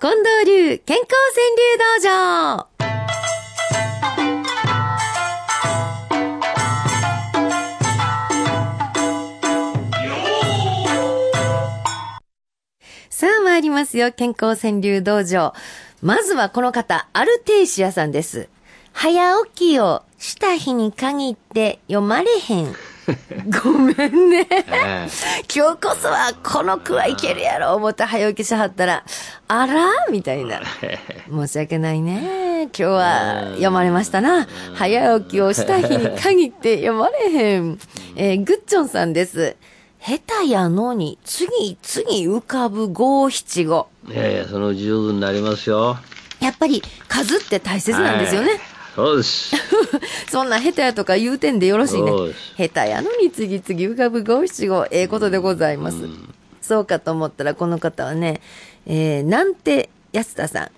近藤流健康川柳道場さあ参りますよ、健康川柳道場。まずはこの方、アルテイシアさんです。早起きをした日に限って読まれへん。ごめんね。え今日こそはこの句はいけるやろ思って早起きしはったら、あら？みたいな。申し訳ないね。今日は読まれましたな。早起きをした日に限って読まれへん。えーグッチョンさんです。下手やのに次々浮かぶ五七五。えいやいや、その十分になりますよ。やっぱり数って大切なんですよね。はい。そうです。そんな下手やとか言うてんでよろしいね。下手やのに次々浮かぶ五七五、ええことでございます。そうかと思ったらこの方はね、えー、なんて安田さん。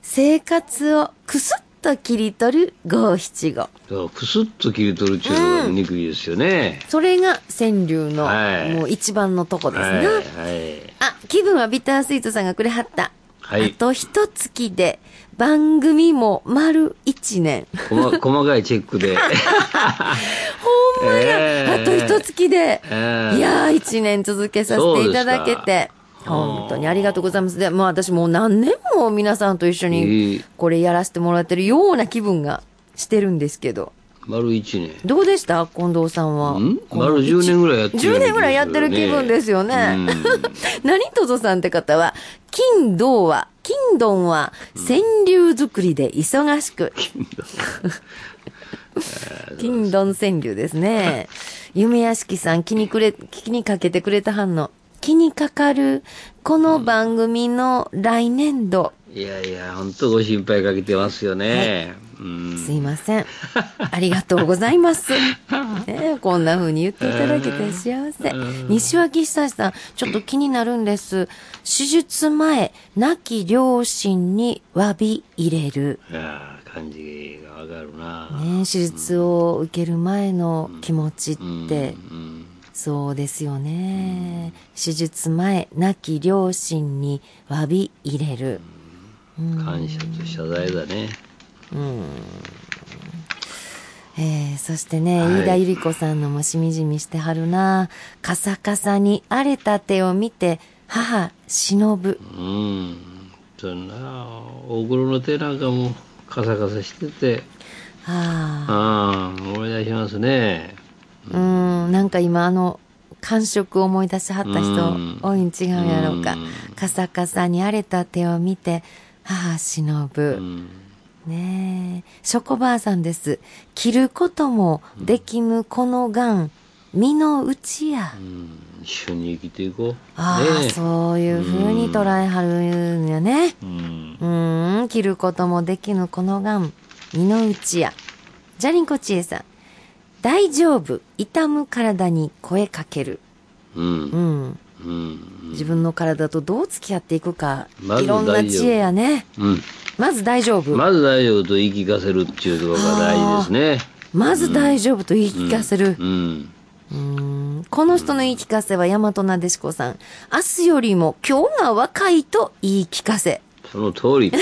生活をくすっと切り取る五七五。くすっと切り取るっていうのは憎いですよね。それが川柳の、はいもう一番のとこですはい。ね。はい。あ、気分はビタースイートさんがくれはった。はいあと一月で番組も丸一年。細細かいチェックで。ほんまや、ええあと一月で。ええいやー、一年続けさせていただけて。本当にありがとうございます。で、もう私もう何年も皆さんと一緒いにいこれやらせてもらってるような気分がしてるんですけど。丸一年。どうでした？近藤さんは。ん？丸10年ぐらいやってる10年ぐらいやってる気分ですよねうん。何？とぞさんって方は、金銅は、金丼は川柳作りで忙しく。金丼川柳ですね。夢屋敷さん気にくれ、気にかけてくれた反応。気にかかる、この番組の来年度。いやいや、本当ご心配かけてますよね。うん。すいません。ありがとうございます。ねえこんな風に言っていただけて幸せ。西脇久志さん、ちょっと気になるんです。手術前、亡き両親に詫び入れる。いやー感じがわかるな。ねえ手術を受ける前の気持ちって、うん。そうですよね。手術前、亡き両親に詫び入れる。感謝と謝罪だね。えー、そしてね、はい飯田ゆり子さんのもしみじみしてはるな。カサカサに荒れた手を見て、母、忍ぶ。うん。そんな、大黒の手なんかもカサカサしてて、あああ、思い出しますね。あ、うん、なんか今あの、感触を思い出しはった人うん多いん違うやろうかうん。カサカサに荒れた手を見て、母、忍ぶ。うん。ねえ、ショコバーさんです。着ることもできぬこのがん、身の内や。うん一緒に生きていこう。ああ、ねそういう風に捉えはるんやね。うん。うーん、着ることもできぬこのがん、身の内や。ジャリンコチエさん。大丈夫。痛む体に声かける。う。うんん。うん。自分の体とどう付き合っていくか。まずいろんな知恵やね。うん。まず大丈夫。ままず大丈夫と言い聞かせるっていうところが大事ですね。ず大丈夫と言い聞かせる。うんこの人の言い聞かせは大和なでしこさん。明日よりも今日が若いと言い聞かせ。その通り。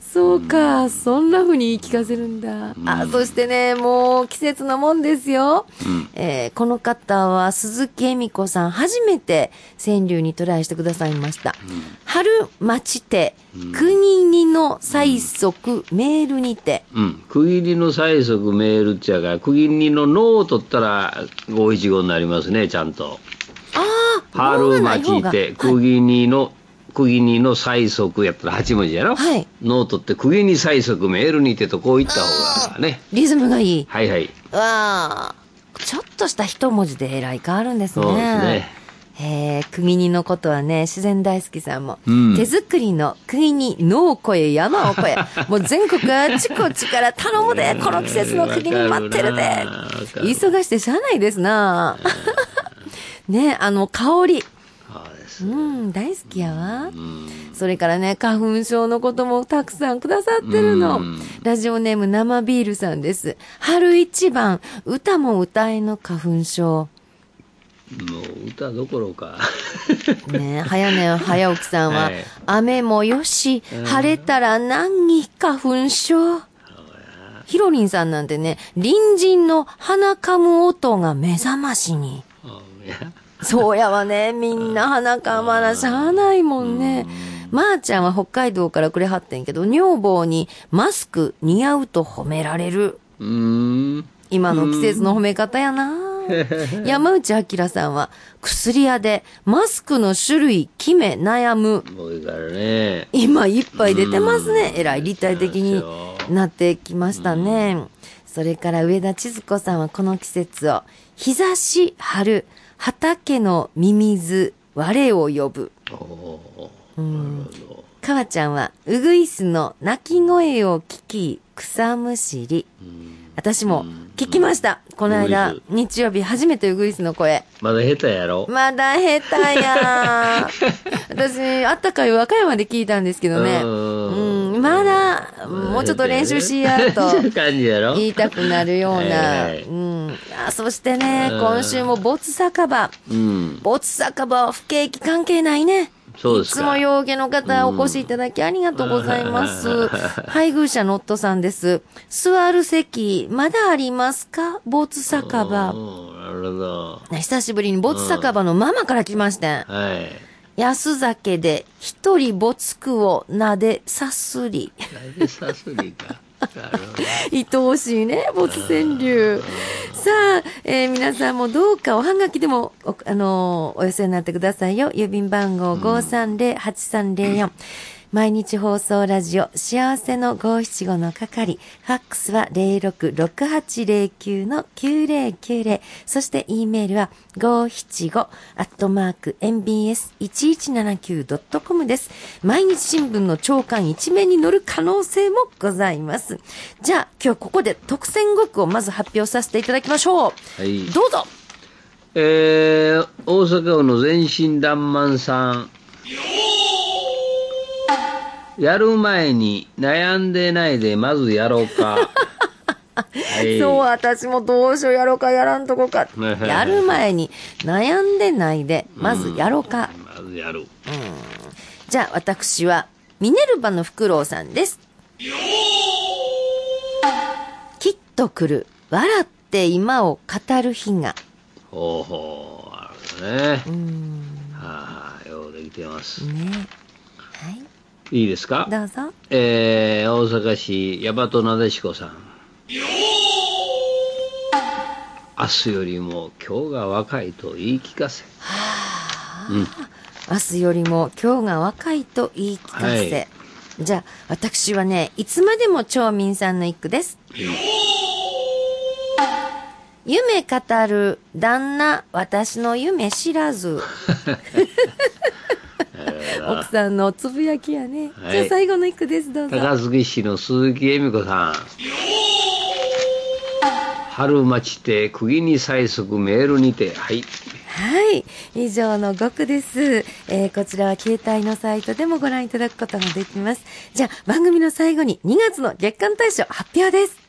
そうか、そんな風に言い聞かせるんだ。あ、そしてね、もう季節のもんですよ。えーこの方は鈴木恵美子さん、初めて川柳にトライしてくださいました。春待ちて、国にの催促メールにて。うん。区切りの催促メールっちゃから、区切りの脳を取ったら五一五になりますね、ちゃんと。ああ、春待ちて、はい区切りの、区切りの催促やったら8文字やろ？はい脳を取って、区切り催促メールにてとこう言った方がね。リズムがいい。はいはい。わあ、ちょっとした一文字でえらい変わるんですね。そうですね。えー、釘煮のことはね、自然大好きさんも、うん手作りの釘煮、野を越え、山を越え、もう全国あちこちから頼むで、この季節の釘煮待ってるで。忙してしゃあないですな ね、あの、香り。そうん、大好きやわ。うん。それからね、花粉症のこともたくさんくださってるのうん。ラジオネーム生ビールさんです。春一番、歌も歌えの花粉症。もう歌どころか。ねえ、早寝 早起きさんは、はい雨もよし、晴れたら難儀花粉症。ひろりんさんなんてね、隣人の鼻かむ音が目覚ましに。そうやわね。みんな鼻かまなしゃあないもんね。まー、ちゃんは北海道からくれはってんけど、女房にマスク似合うと褒められる。うーん。今の季節の褒め方やな。山内明さんは、薬屋でマスクの種類決め悩む。ね。今いっぱい出てますね。うんえらい立体的になってきましたね。それから上田千鶴子さんはこの季節を、日差し、春、畑のミミズ、我を呼ぶ。かわちゃんは、ウグイスの鳴き声を聞き、草むしり。うん私も聞きました。この間日曜日初めてウグイスの声。まだ下手やろ？まだ下手や 私、あったかい和歌山で聞いたんですけどね。ううんん、まだ、もうちょっと練習しやとそういう感じやろ。言いたくなるような。はいうん。あそしてね、うん今週も没酒場。うん。没酒場は不景気関係ないね。そうですかいつも陽気の方お越しいただきありがとうございます。配偶者の夫さんです。座る席、まだありますか？没酒場。おーなるほど。久しぶりに没酒場のママから来ましてん。はい。安酒で一人没句をなでさすり。なんでさすりか。愛おしいね、没川柳。さあ、えー皆さんもどうかおはがきでも、おあのーお寄せになってくださいよ。郵便番号530-8304。毎日放送ラジオ、幸せの575の係。ファックスは066809-9090。そして E メールは575アットマーク mbs1179.com です。毎日新聞の朝刊一面に載る可能性もございます。じゃあ、今日ここで特選5句をまず発表させていただきましょう。はい。どうぞえー、大阪府の全身爛漫さん。やる前に悩んでないでまずやろうか。はい。そう、私もどうしようやろうかやらんとこか。やる前に悩んでないで、まずやろうか。まずやる。じゃあ、私は、ミネルヴァのフクロウさんです。きっと来る。笑って今を語る日が。ほうほう、あるね。うん。はあ、ようできてます。ね。いいですか？はい。どうぞ。えー、大阪市大和なでしこさん。明日よりも今日が若いと言い聞かせ。うん。明日よりも今日が若いと言い聞かせ。はいじゃあ、私はね、いつまでも町民さんの一句です。夢語る旦那、私の夢知らず。奥さんのつぶやきやね。はいじゃあ最後の一句です、どうぞ。高槻市の鈴木恵美子さん。春待ちて釘に催促メールにて。はい。はい。以上の5句です。えーこちらは携帯のサイトでもご覧いただくことができます。じゃあ、番組の最後に2月の月間大賞発表です。